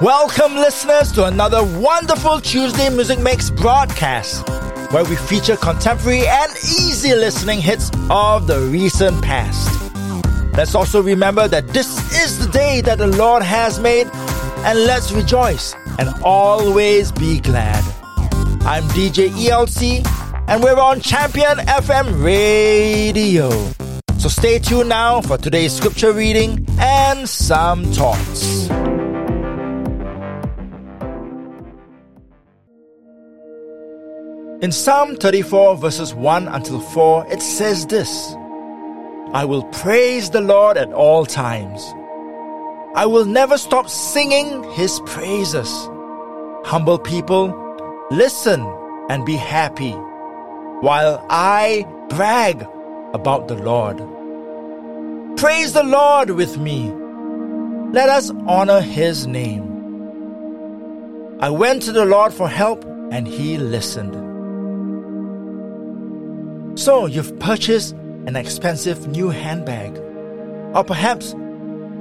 Welcome, listeners, to another wonderful Tuesday Music Mix broadcast, where we feature contemporary and easy listening hits of the recent past. Let's also remember that this is the day that the Lord has made, and let's rejoice and always be glad. I'm DJ ELC, and we're on Champion FM Radio. So stay tuned now for today's scripture reading and some thoughts. In Psalm 34, verses 1 until 4, it says this I will praise the Lord at all times. I will never stop singing his praises. Humble people, listen and be happy while I brag about the Lord. Praise the Lord with me. Let us honor his name. I went to the Lord for help and he listened. So you've purchased an expensive new handbag. Or perhaps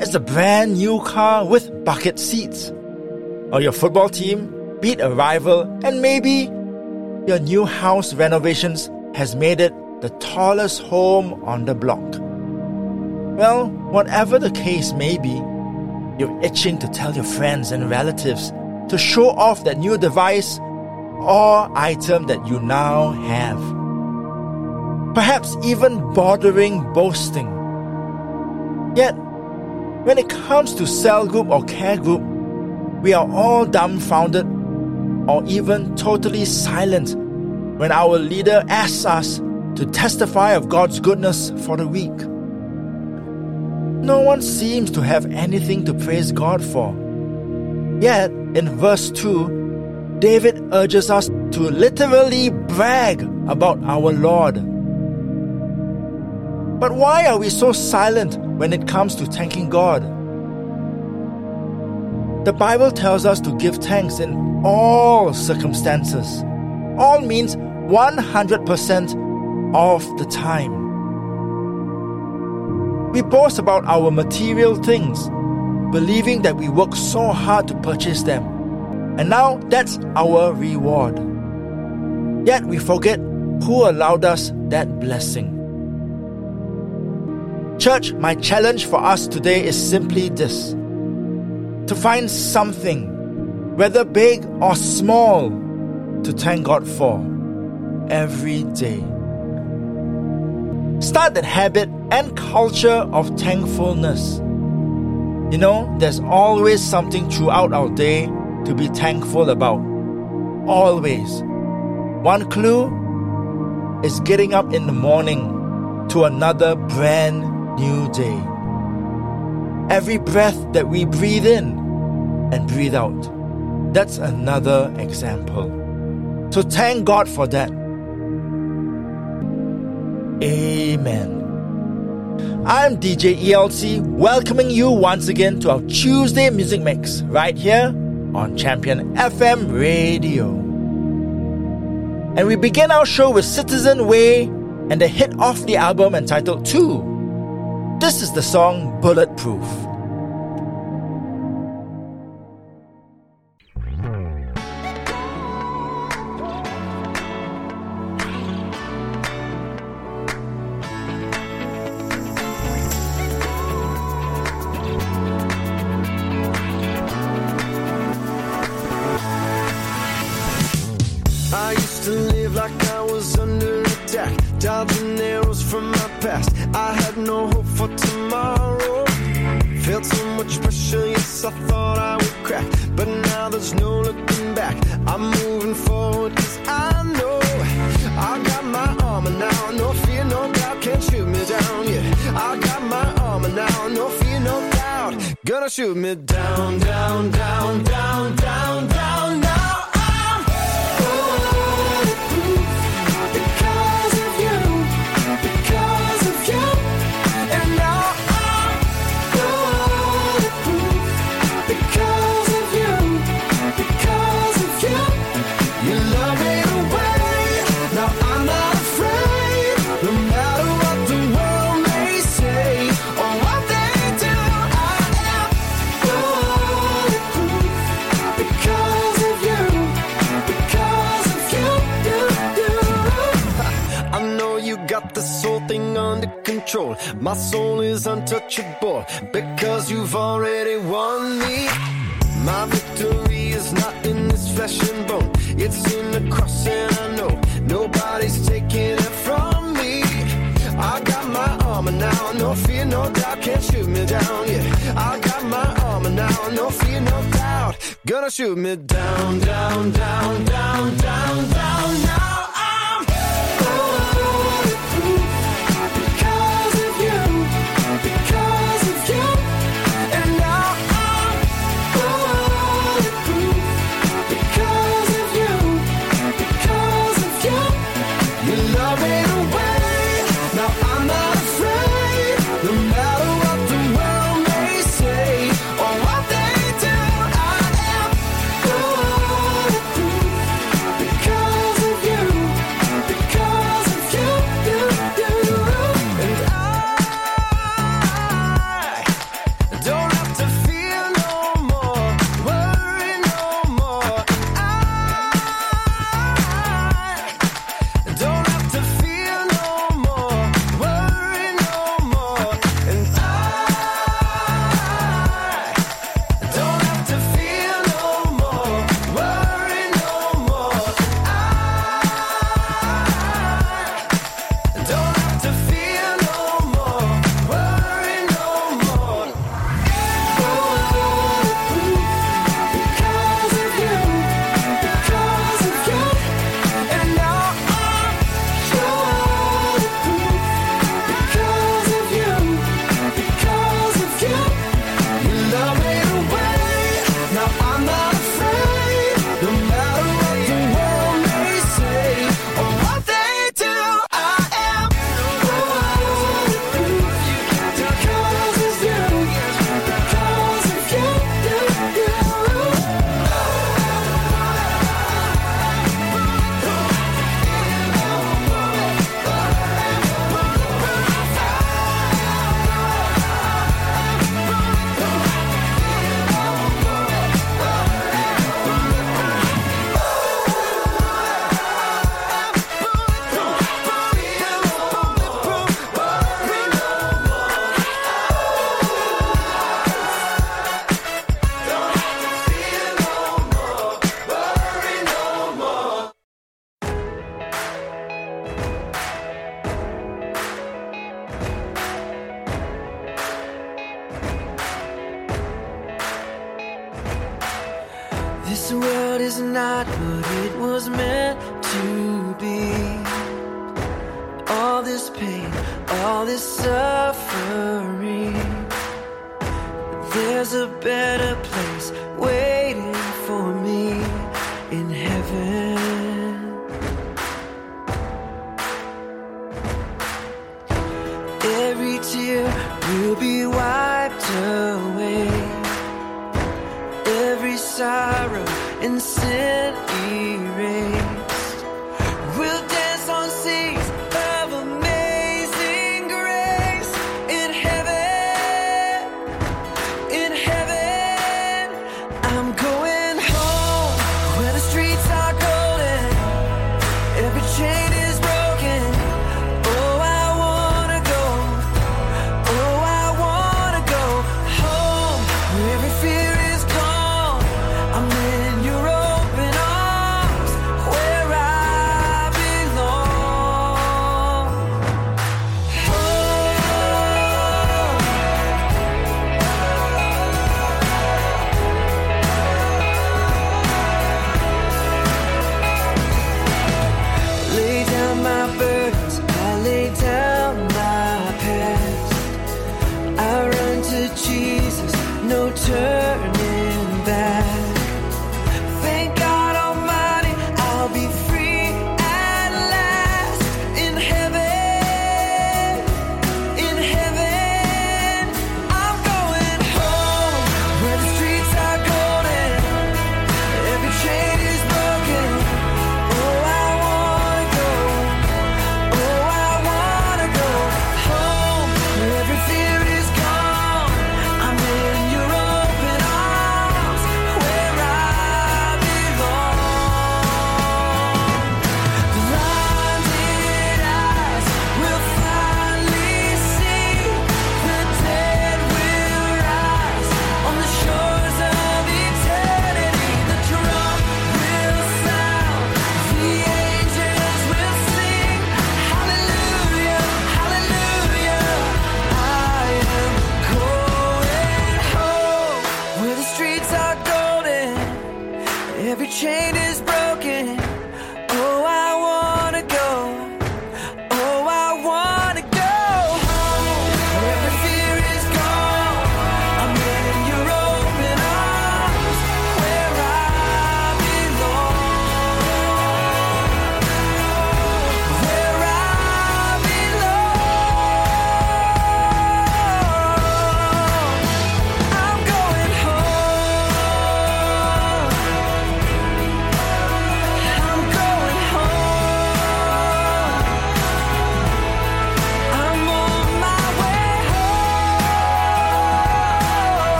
it's a brand new car with bucket seats. Or your football team beat a rival and maybe your new house renovations has made it the tallest home on the block. Well, whatever the case may be, you're itching to tell your friends and relatives to show off that new device or item that you now have perhaps even bordering boasting. Yet, when it comes to cell group or care group, we are all dumbfounded or even totally silent when our leader asks us to testify of God's goodness for the week. No one seems to have anything to praise God for. Yet, in verse 2, David urges us to literally brag about our Lord. But why are we so silent when it comes to thanking God? The Bible tells us to give thanks in all circumstances. All means 100% of the time. We boast about our material things, believing that we work so hard to purchase them. And now that's our reward. Yet we forget who allowed us that blessing. Church, my challenge for us today is simply this to find something, whether big or small, to thank God for every day. Start that habit and culture of thankfulness. You know, there's always something throughout our day to be thankful about. Always. One clue is getting up in the morning to another brand new day. Every breath that we breathe in and breathe out, that's another example. So thank God for that. Amen. I'm DJ ELC, welcoming you once again to our Tuesday Music Mix right here on Champion FM Radio. And we begin our show with Citizen Way and the hit off the album entitled 2 this is the song Bulletproof. now, no fear, no doubt. Gonna shoot me down, down, down, down, down, down.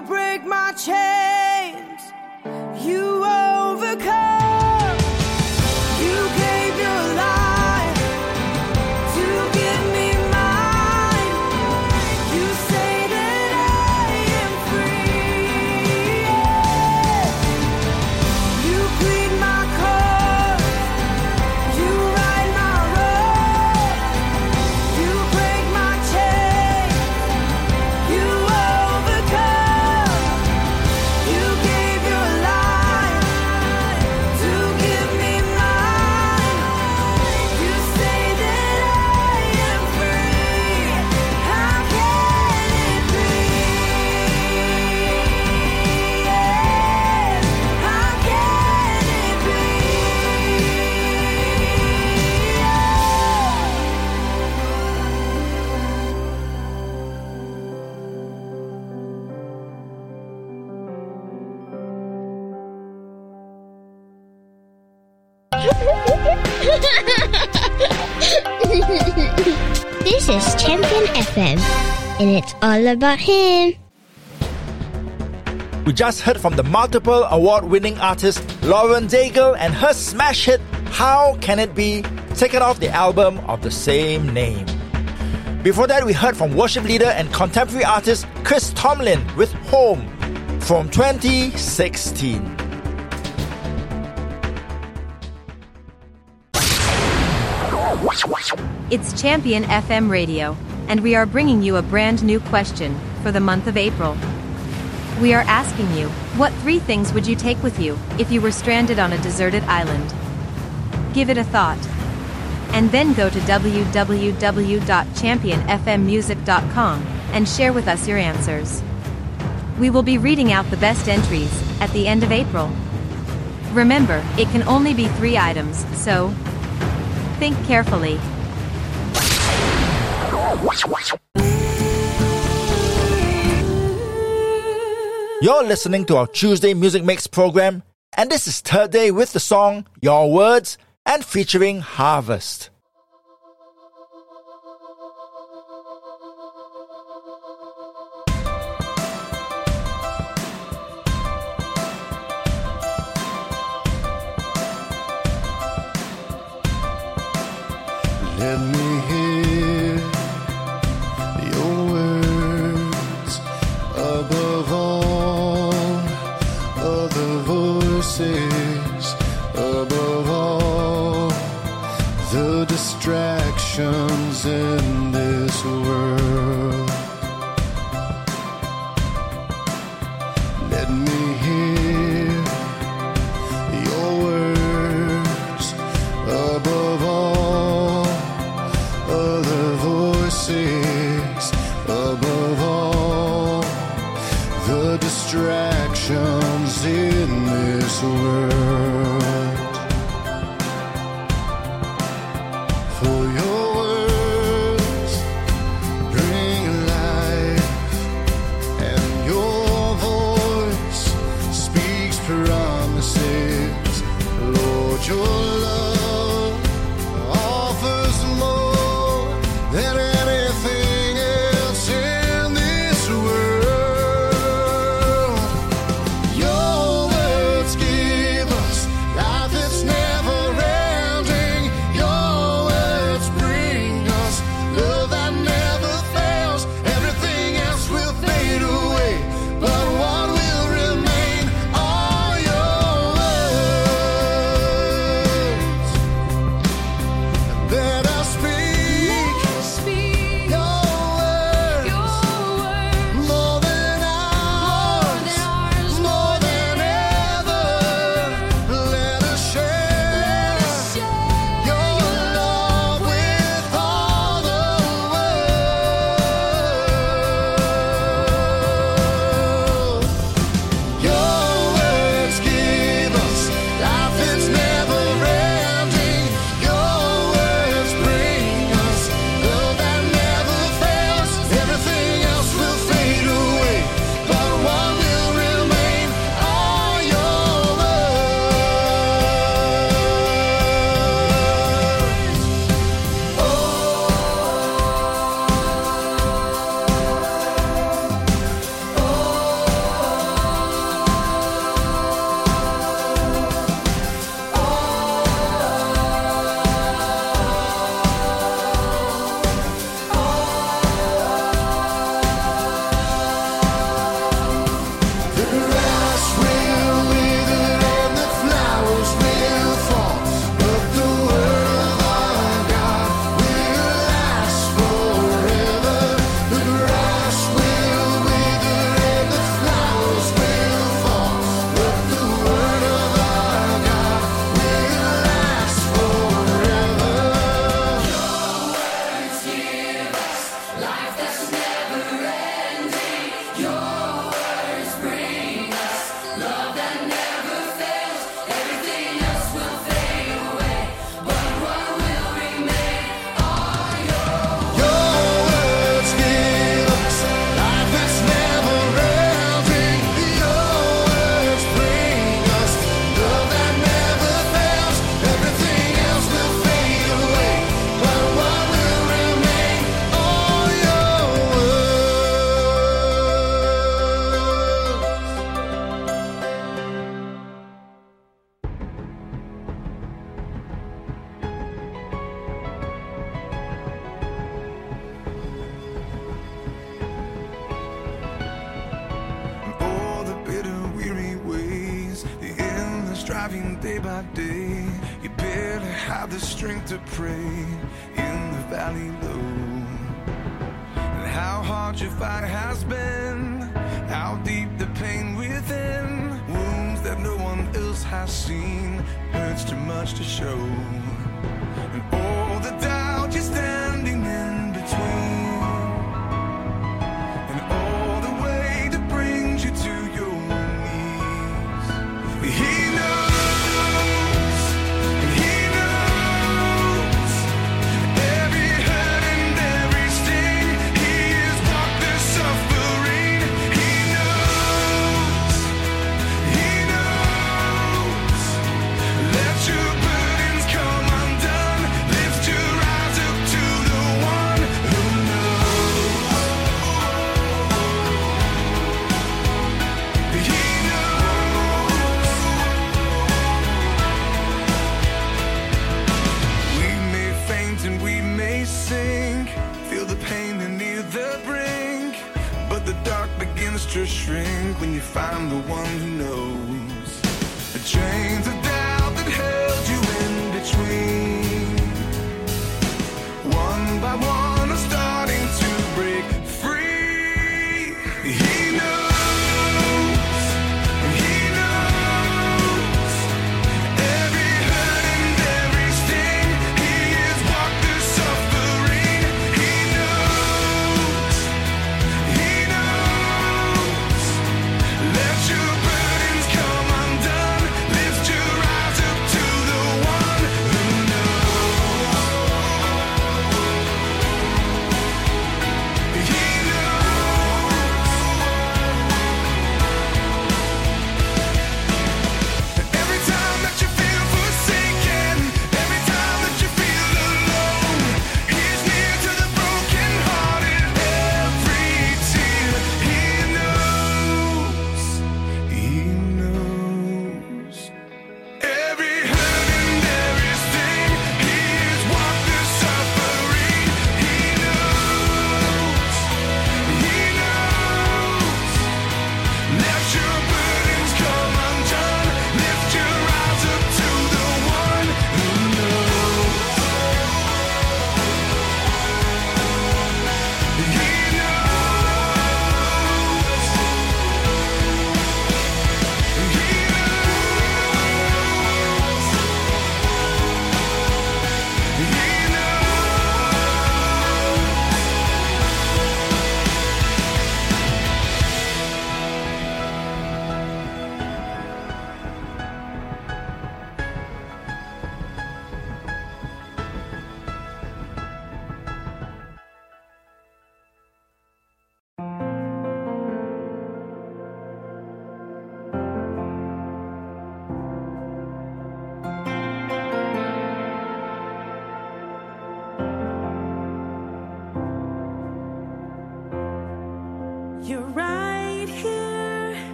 break my chain. FM, and it's all about him. We just heard from the multiple award winning artist Lauren Daigle and her smash hit How Can It Be, taken off the album of the same name. Before that, we heard from worship leader and contemporary artist Chris Tomlin with Home from 2016. It's Champion FM Radio, and we are bringing you a brand new question for the month of April. We are asking you, what three things would you take with you if you were stranded on a deserted island? Give it a thought. And then go to www.championfmmusic.com and share with us your answers. We will be reading out the best entries at the end of April. Remember, it can only be three items, so think carefully. You're listening to our Tuesday Music Mix program, and this is third day with the song Your Words and featuring Harvest.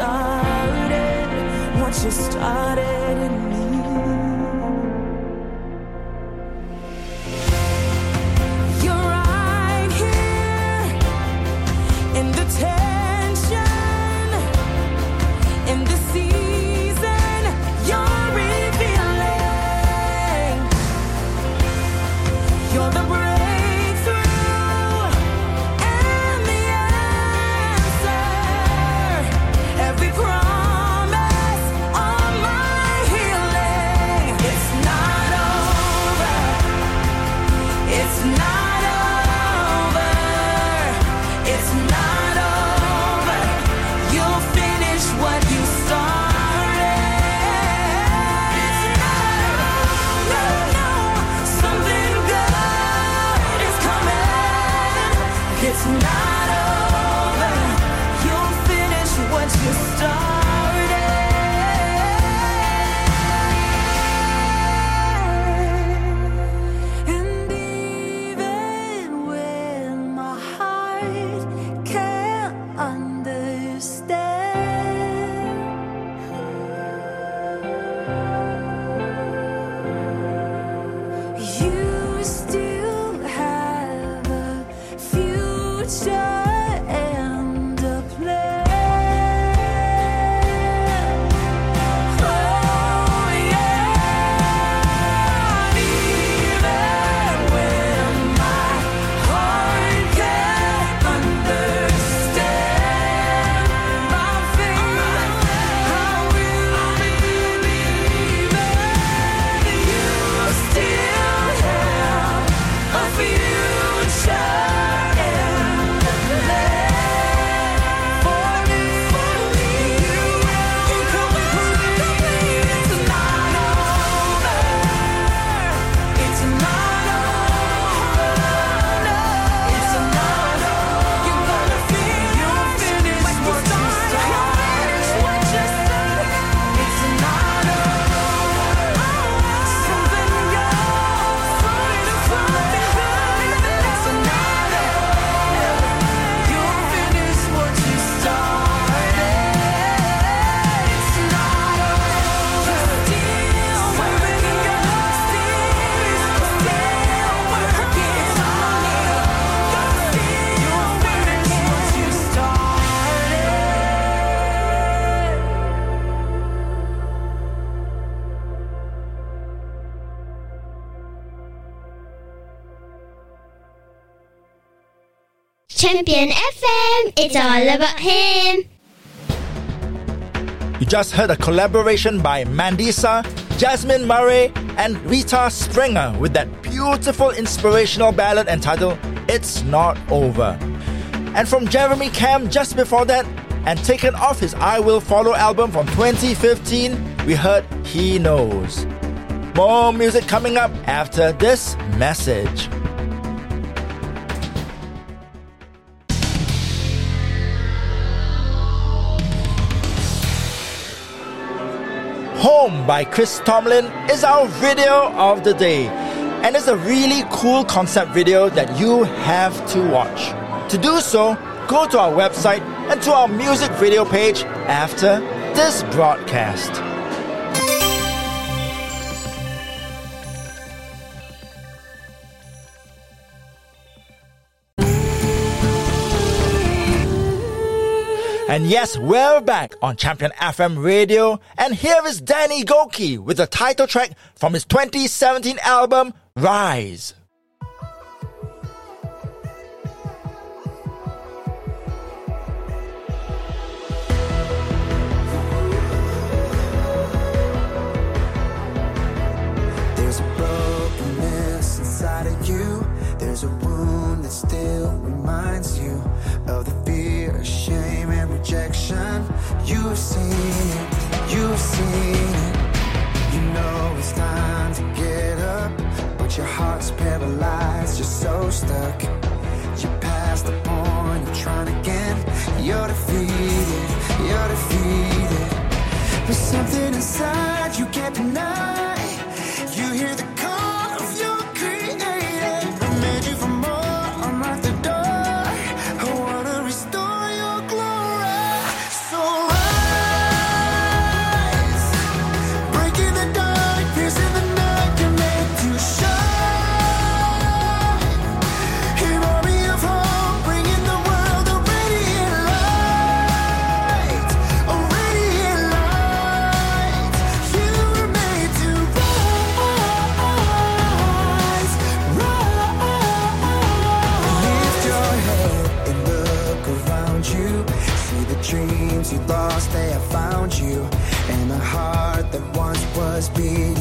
Started. What you started it's all about him. You just heard a collaboration by Mandisa, Jasmine Murray, and Rita Springer with that beautiful inspirational ballad entitled It's Not Over. And from Jeremy Camp just before that, and taken off his I Will Follow album from 2015, we heard He Knows. More music coming up after this message. Home by Chris Tomlin is our video of the day. And it's a really cool concept video that you have to watch. To do so, go to our website and to our music video page after this broadcast. And yes, we're back on Champion FM Radio, and here is Danny Gokey with the title track from his 2017 album, Rise. There's a brokenness inside of you. There's a wound that still reminds you of the rejection. You've seen it, you've seen it. You know it's time to get up, but your heart's paralyzed. You're so stuck. You're past the point of trying again. You're defeated, you're defeated. But something inside you can't deny. You hear the call once was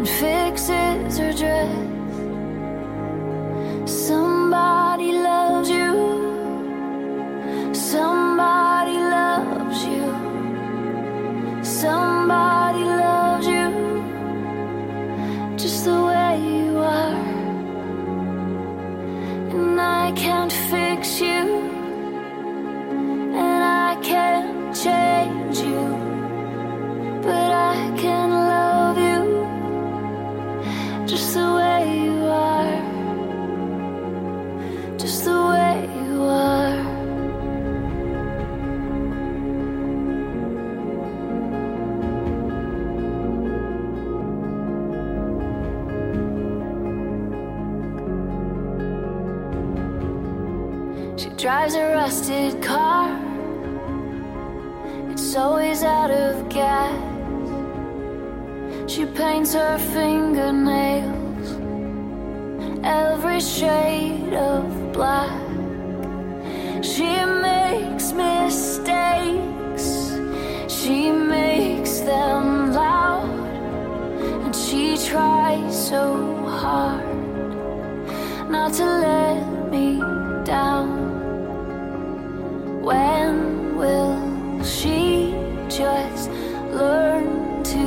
and fixes her dress. Some drives a rusted car. It's always out of gas. She paints her fingernails every shade of black. She makes mistakes, she makes them loud, and she tries so hard not to let me down. When will she just learn to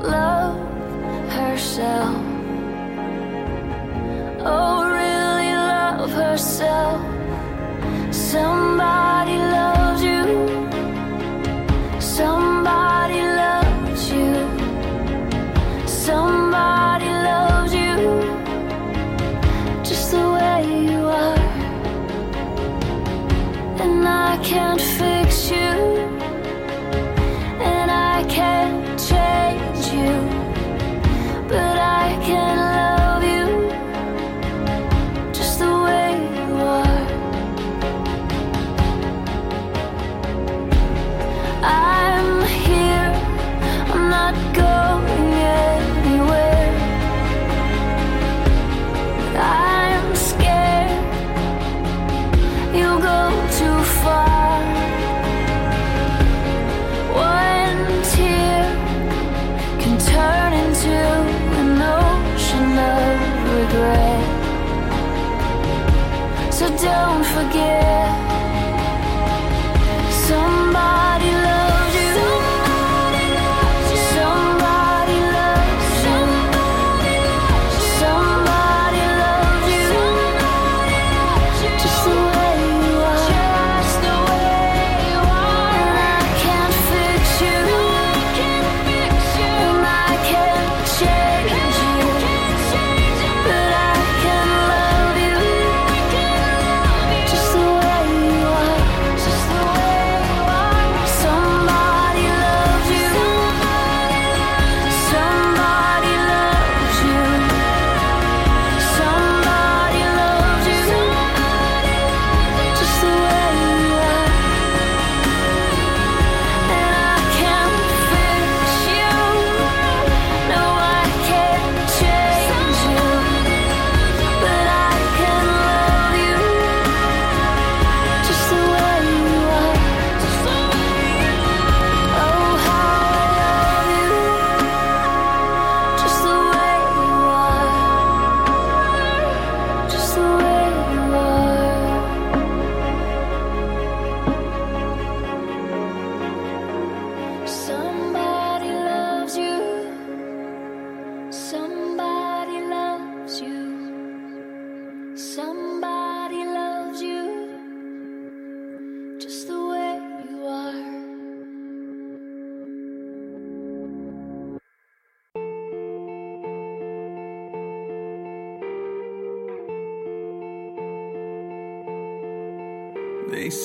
love herself? Oh, really love herself? Somebody. can't feel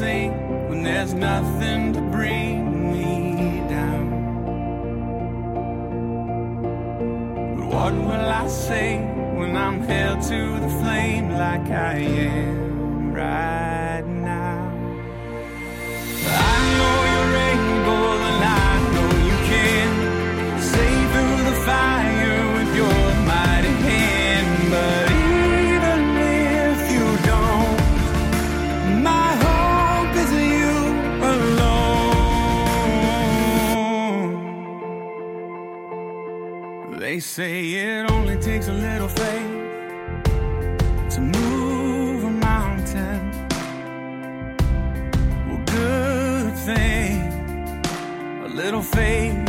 when there's nothing to bring me down. But what will I say when I'm held to the flame like I am right They say it only takes a little faith to move a mountain. Well, good thing. A little faith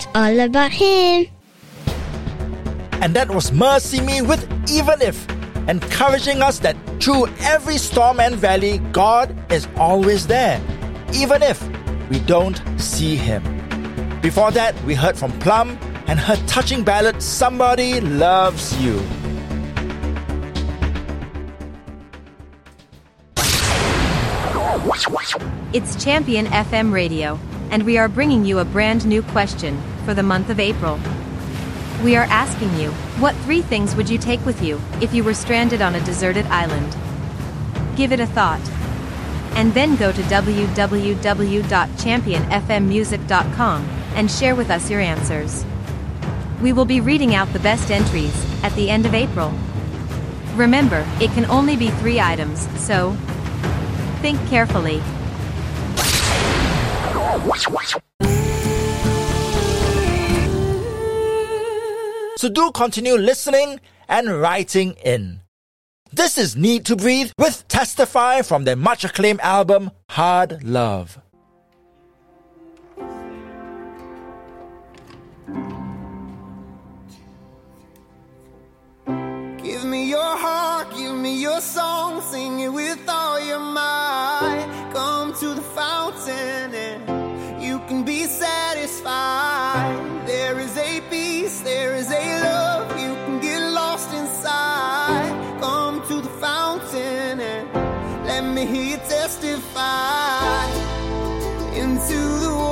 it's all about him. And that was MercyMe with Even If, encouraging us that through every storm and valley, God is always there, even if we don't see Him. Before that, we heard from Plumb and her touching ballad, Somebody Loves You. It's Champion FM Radio, and we are bringing you a brand new question for the month of April. We are asking you, what three things would you take with you if you were stranded on a deserted island? Give it a thought. And then go to www.championfmmusic.com and share with us your answers. We will be reading out the best entries at the end of April. Remember, it can only be three items, so think carefully. So do continue listening and writing in. This is NEEDTOBREATHE with Testify from their much acclaimed album Hard Love. Give me your heart, give me your song, sing it with all your might. Come to the fountain and you can be satisfied. There is a peace, there is a love you can get lost inside. Come to the fountain and let me hear you testify into the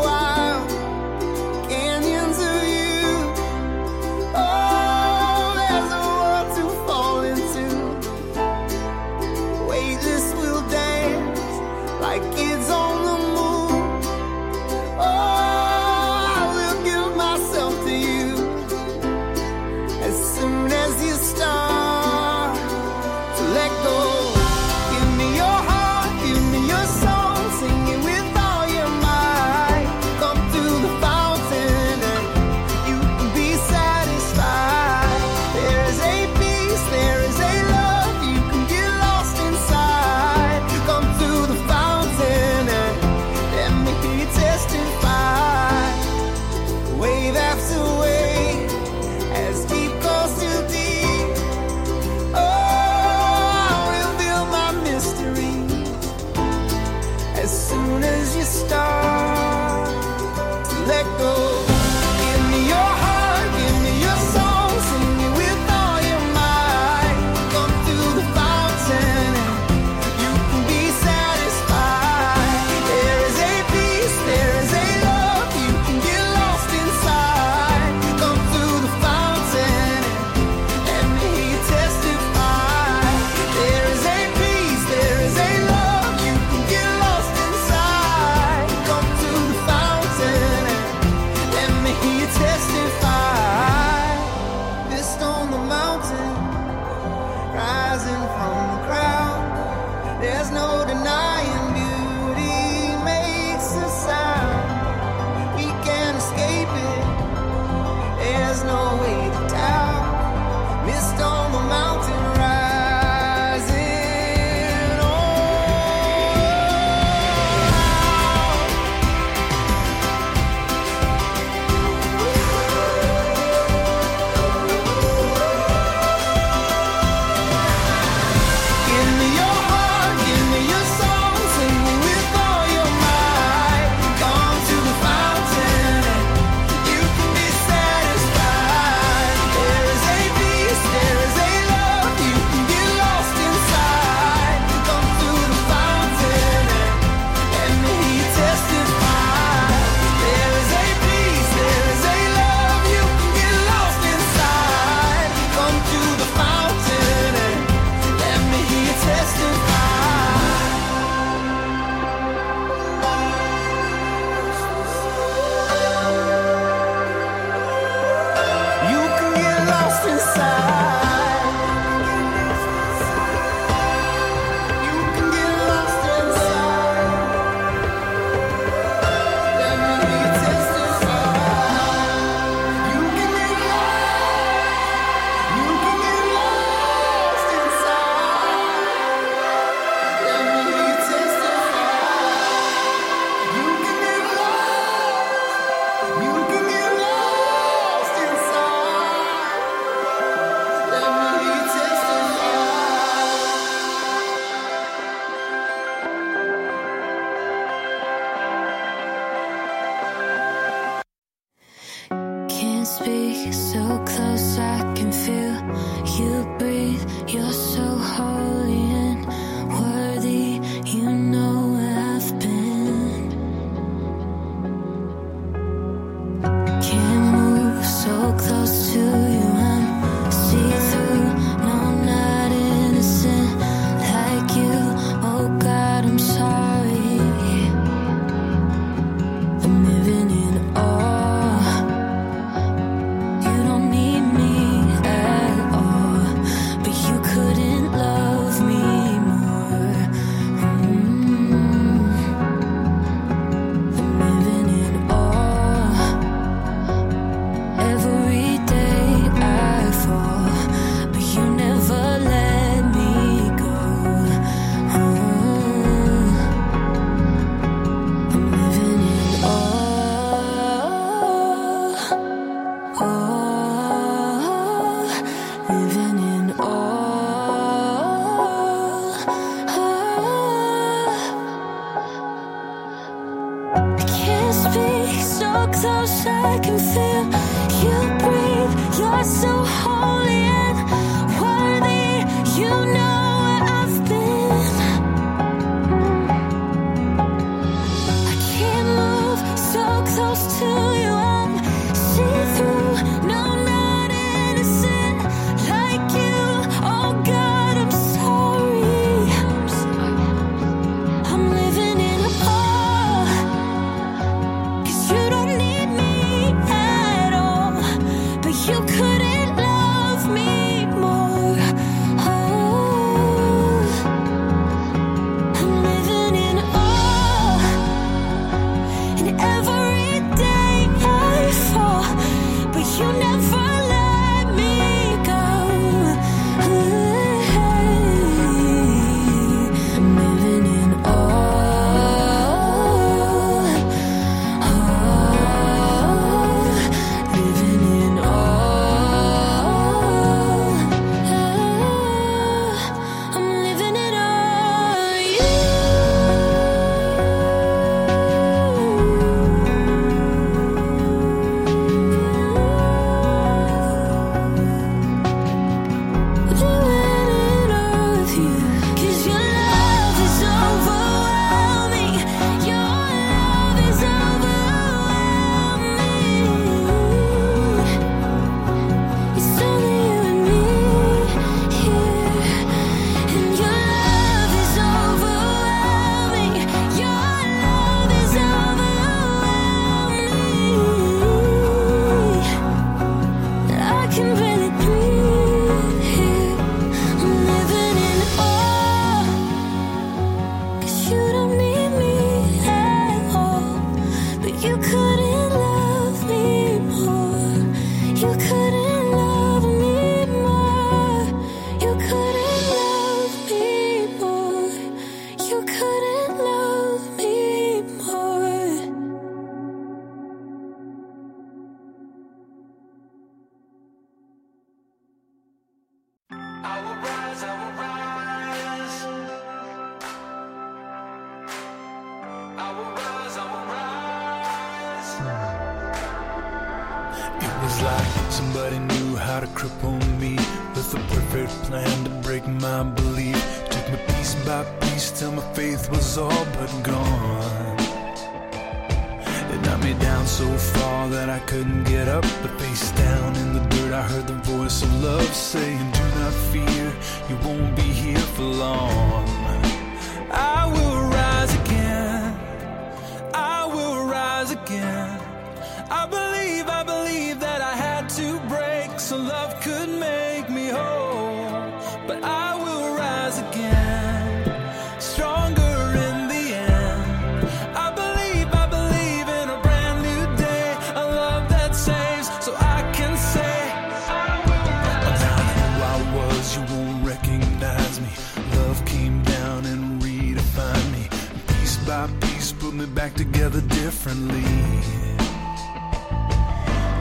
me back together differently.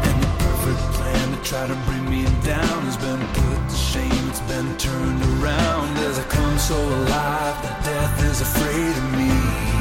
And the perfect plan to try to bring me down has been put to shame, it's been turned around as I come so alive that death is afraid of me.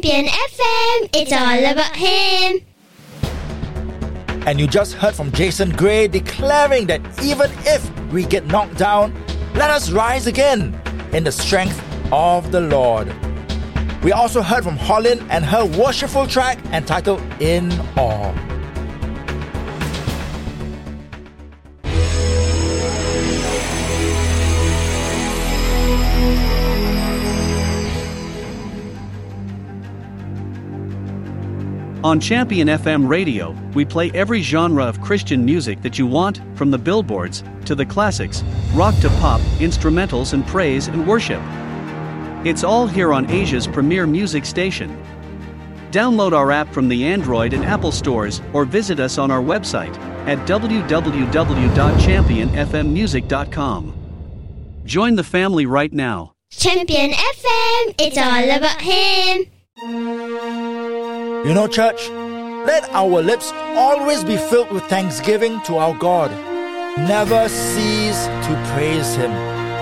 Champion FM, it's all about him. And you just heard from Jason Gray declaring that even if we get knocked down, let us rise again in the strength of the Lord. We also heard from Hollyn and her worshipful track entitled In Awe. On Champion FM radio, we play every genre of Christian music that you want, from the billboards to the classics, rock to pop, instrumentals, and praise and worship. It's all here on Asia's premier music station. Download our app from the Android and Apple stores or visit us on our website at www.championfmmusic.com. Join the family right now. Champion FM, it's all about him. You know, church, let our lips always be filled with thanksgiving to our God. Never cease to praise Him.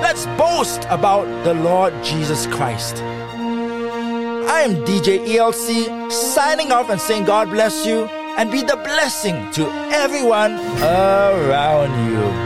Let's boast about the Lord Jesus Christ. I am DJ ELC signing off and saying God bless you and be the blessing to everyone around you.